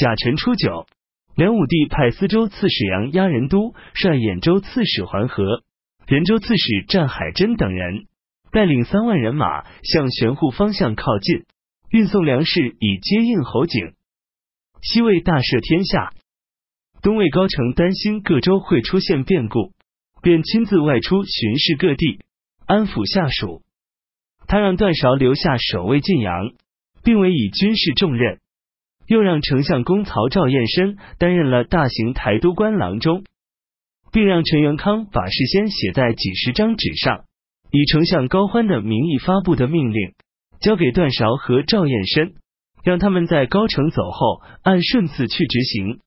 甲辰初九，梁武帝派司州刺史杨押任都，率兖州刺史桓和、仁州刺史战海真等人，带领三万人马向玄户方向靠近，运送粮食以接应侯景。西魏大赦天下，东魏高澄担心各州会出现变故，便亲自外出巡视各地，安抚下属。他让段韶留下守卫晋阳，并委以军事重任。又让丞相公曹赵彦深担任了大行台都官郎中，并让陈元康把事先写在几十张纸上，以丞相高欢的名义发布的命令，交给段韶和赵彦深，让他们在高城走后按顺次去执行。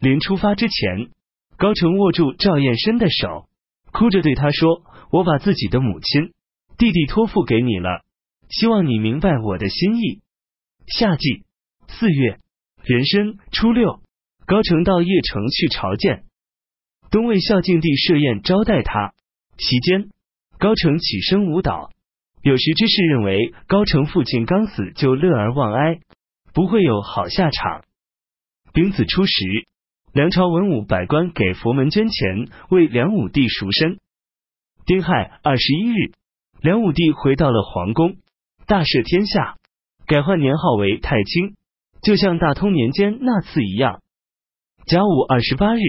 临出发之前，高澄握住赵彦深的手，哭着对他说：“我把自己的母亲、弟弟托付给你了，希望你明白我的心意。”夏季。四月壬申初六，高澄到邺城去朝见东魏孝敬帝设宴招待他。席间，高澄起身舞蹈。有识之士认为，高澄父亲刚死就乐而忘哀，不会有好下场。丙子初十，梁朝文武百官给佛门捐钱，为梁武帝赎身。丁亥二十一日，梁武帝回到了皇宫，大赦天下，改换年号为太清。就像大通年间那次一样，甲午二十八日，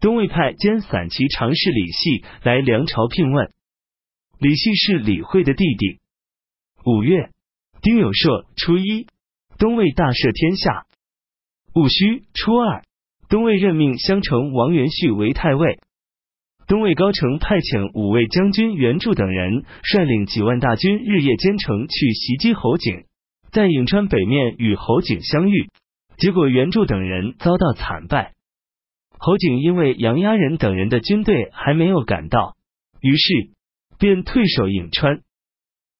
东魏派兼散骑常侍李系来梁朝聘问。李系是李惠的弟弟。五月，丁酉朔初一，东魏大赦天下。戊戌初二，东魏任命襄城王元绪为太尉。东魏高城派遣五位将军袁术等人，率领几万大军，日夜兼程去袭击侯景。在颍川北面与侯景相遇，结果袁术等人遭到惨败。侯景因为杨押人等人的军队还没有赶到，于是便退守颍川。